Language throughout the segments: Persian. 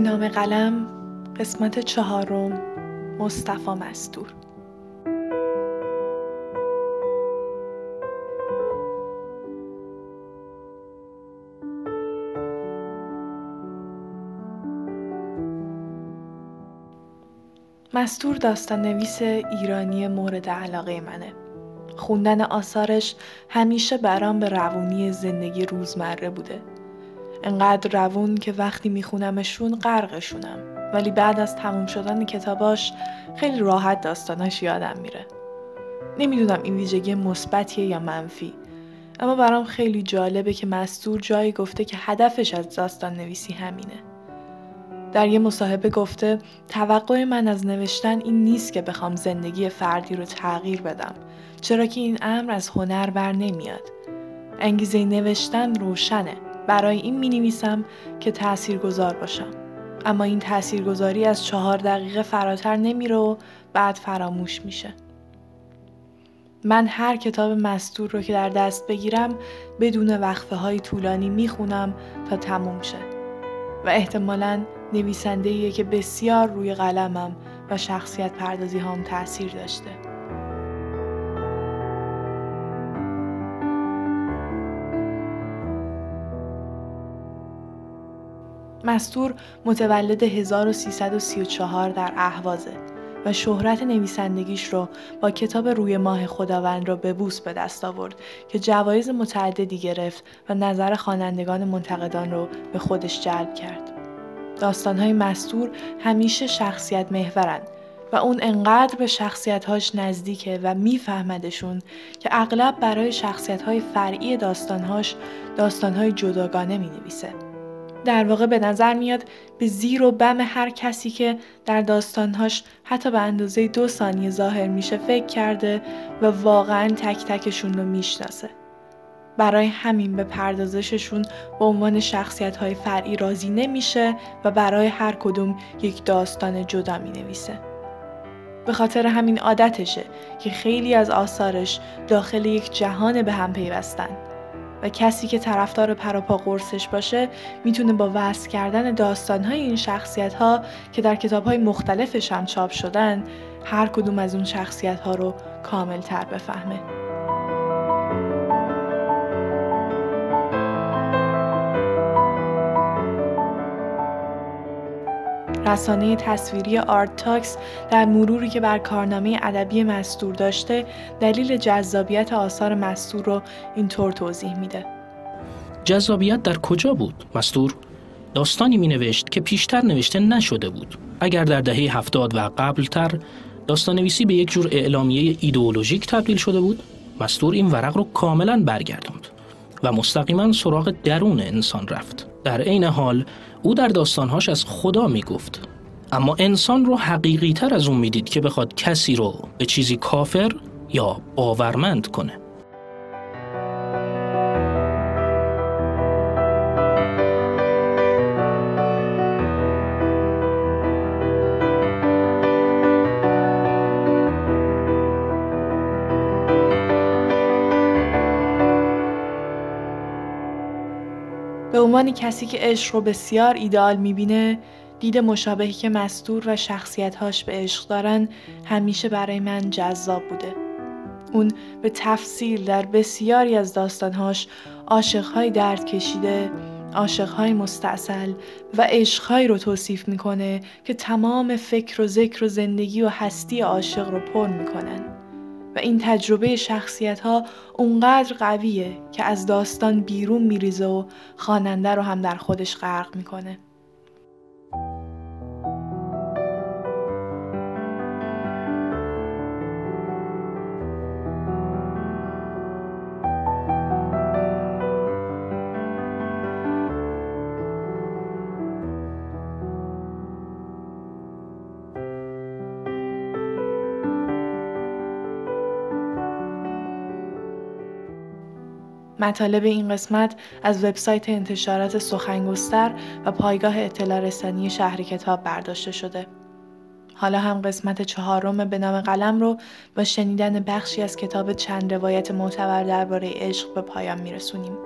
نام قلم قسمت چهارم مصطفی مستور مستور داستان نویس ایرانی مورد علاقه منه. خوندن آثارش همیشه برام به روونی زندگی روزمره بوده. انقدر روون که وقتی میخونمشون غرقشونم ولی بعد از تموم شدن کتاباش خیلی راحت داستاناش یادم میره. نمی‌دونم این ویژگی مثبتیه یا منفی اما برام خیلی جالبه که مستور جایی گفته که هدفش از داستان نویسی همینه. در یه مصاحبه گفته توقع من از نوشتن این نیست که بخوام زندگی فردی رو تغییر بدم چرا که این امر از هنر بر نمیاد انگیزه نوشتن روشنه برای این می نویسم که تأثیر گذار باشم. اما این تاثیرگذاری از چهار دقیقه فراتر نمیره و بعد فراموش میشه. من هر کتاب مستور رو که در دست بگیرم بدون وقفه های طولانی می‌خونم تا تموم شه. و احتمالاً نویسنده که بسیار روی قلمم و شخصیت پردازی هم تاثیر داشته. مستور متولد 1334 در اهوازه و شهرت نویسندگیش رو با کتاب روی ماه خداوند را به بوس به دست آورد که جوایز متعددی گرفت و نظر خوانندگان منتقدان رو به خودش جلب کرد. داستانهای مستور همیشه شخصیت محورند و اون انقدر به شخصیتهاش نزدیکه و میفهمدشون که اغلب برای شخصیتهای فرعی داستانهاش داستانهای جداگانه می نویسه. در واقع به نظر میاد به زیر و بم هر کسی که در داستانهاش حتی به اندازه دو ثانیه ظاهر میشه فکر کرده و واقعا تک تکشون رو می‌شناسه. برای همین به پردازششون به عنوان شخصیت های فرعی راضی نمیشه و برای هر کدوم یک داستان جدا می نویسه. به خاطر همین عادتشه که خیلی از آثارش داخل یک جهان به هم پیوستن و کسی که طرفدار پراپا قرصش باشه می‌تونه با وصل کردن داستانهای این شخصیت ها که در کتاب های مختلفش هم چاپ شدن هر کدوم از اون شخصیت ها رو کامل تر بفهمه. رسانه تصویری آرت تاکس در مروری که بر کارنامه ادبی مستور داشته دلیل جذابیت آثار مستور رو اینطور توضیح میده. جذابیت در کجا بود؟ مستور داستانی می نوشت که پیشتر نوشته نشده بود. اگر در دهه هفتاد و قبلتر داستان نویسی به یک جور اعلامیه ایدئولوژیک تبدیل شده بود، مستور این ورق رو کاملا برگرداند و مستقیما سراغ درون انسان رفت. در عین حال او در داستانهاش از خدا می‌گفت. اما انسان رو حقیقی تر از اون می‌دید که بخواد کسی رو به چیزی کافر یا باورمند کنه. عنوان کسی که عشق رو بسیار ایدال می‌بینه دید مشابهی که مستور و شخصیتهاش به عشق دارن همیشه برای من جذاب بوده. اون به تفصیل در بسیاری از داستانهاش عاشقهای درد کشیده، عاشقهای مستاصل و عشقهایی رو توصیف می‌کنه که تمام فکر و ذکر و زندگی و هستی عاشق رو پر می‌کنن. و این تجربه شخصیت ها اونقدر قویه که از داستان بیرون میریزه و خواننده رو هم در خودش غرق می‌کنه. مطالب این قسمت از وبسایت انتشارات سخنگستر و پایگاه اطلاع رسانی شهر کتاب برداشته شده. حالا هم قسمت چهارم به نام قلم رو با شنیدن بخشی از کتاب چند روایت معتبر درباره عشق به پایان میرسونیم.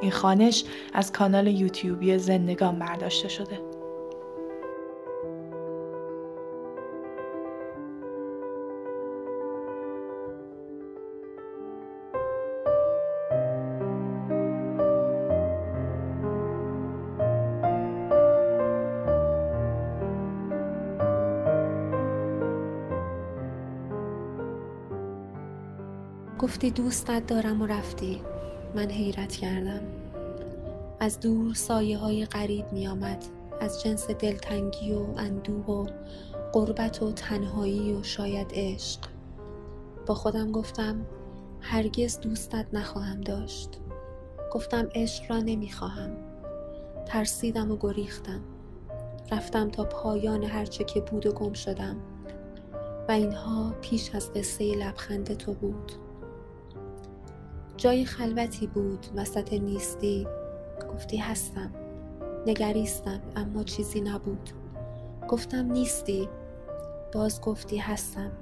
این خانش از کانال یوتیوبی زندگان برداشته شده. گفتی دوستت دارم و رفتی. من حیرت کردم. از دور سایه های غریب می آمد از جنس دلتنگی و اندوه و قربت و تنهایی و شاید عشق. با خودم گفتم هرگز دوستت نخواهم داشت. گفتم عشق را نمی‌خواهم. ترسیدم و گریختم. رفتم تا پایان هرچه که بود و گم شدم. و اینها پیش از قصه لبخند تو بود. جای خلوتی بود وسط نیستی. گفتی هستم. نگریستم اما چیزی نبود. گفتم نیستی. باز گفتی هستم.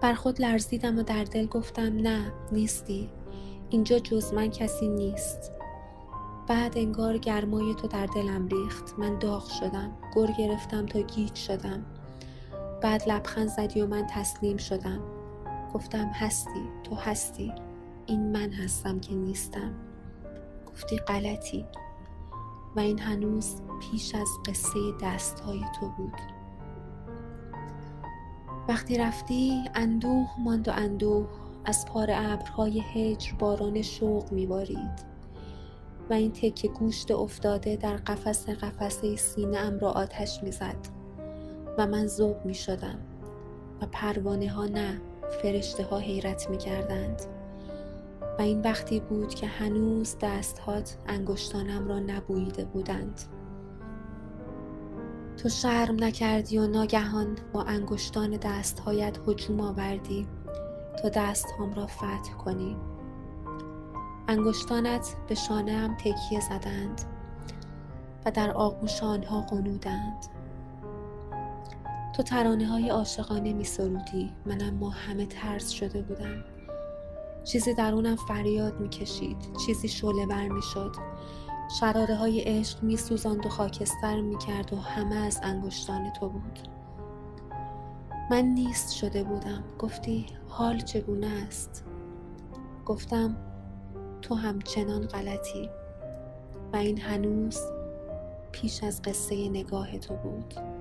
بر خود لرزیدم و در دل گفتم نه نیستی. اینجا جز من کسی نیست. بعد انگار گرمای تو در دلم ریخت. من داغ شدم. گر گرفتم تا گیج شدم. بعد لبخند زدی و من تسلیم شدم. گفتم هستی تو هستی این من هستم که نیستم. گفتی غلطی. و این هنوز پیش از قصه دستهای تو بود. وقتی رفتی اندوه ماند و اندوه از پار ابرهای هجر باران شوق میبارید. و این تکه گوشت افتاده در قفس قفسه سینه ام را آتش می‌زد. و من ذوب می شدم و پروانه ها نه. فرشته ها حیرت می کردند و این وقتی بود که هنوز دستهات انگشتانم را نبوییده بودند. تو شرم نکردی و ناگهان با انگشتان دستهایت هجوم آوردی. تا دستهام را فتح کنی. انگشتانت به شانه هم تکیه زدند و در آغوش آنها قنودند تو ترانه های عاشقانه می سرودی من اما همه ترس شده بودم. چیزی درونم فریاد می کشید چیزی شله بر می شد شراره های عشق می سوزند و خاکستر می کرد و همه از انگشتان تو بود. من نیست شده بودم. گفتی حال چگونه است؟ گفتم تو همچنان غلطی. و این هنوز پیش از قصه نگاه تو بود.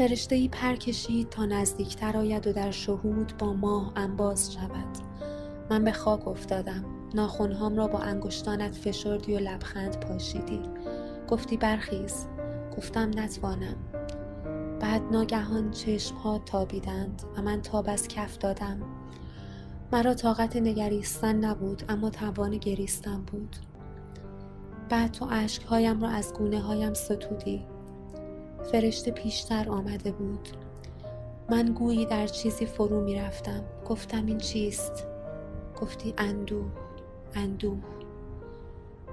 فرشته ای پر کشید تا نزدیکتر آید و در شهود با ماه انباز شود. من به خاک افتادم. ناخونهام را با انگشتانت فشردی و لبخند پاشیدی. گفتی برخیز. گفتم نتوانم. بعد ناگهان ها تابیدند و من تاب از کف دادم. مرا طاقت نگریستن نبود اما توان گریستن بود. بعد تو اشکهایم را از گونه هایم ستودی. فرشته پیشتر آمده بود. من گویی در چیزی فرو می رفتم. گفتم این چیست؟ گفتی اندوه اندوه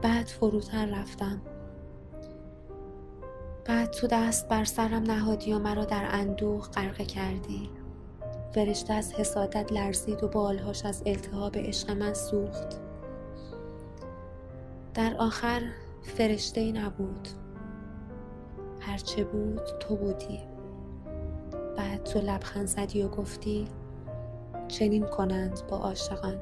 بعد فروتر رفتم. بعد تو دست بر سرم نهادی و مرا در اندوه غرقه کردی. فرشته از حسادت لرزید و بالهاش از التهاب عشق من سوخت. در آخر فرشته نبود. هرچه بود تو بودی. بعد تو لبخند زدی و گفتی چنین کنند با عاشقان.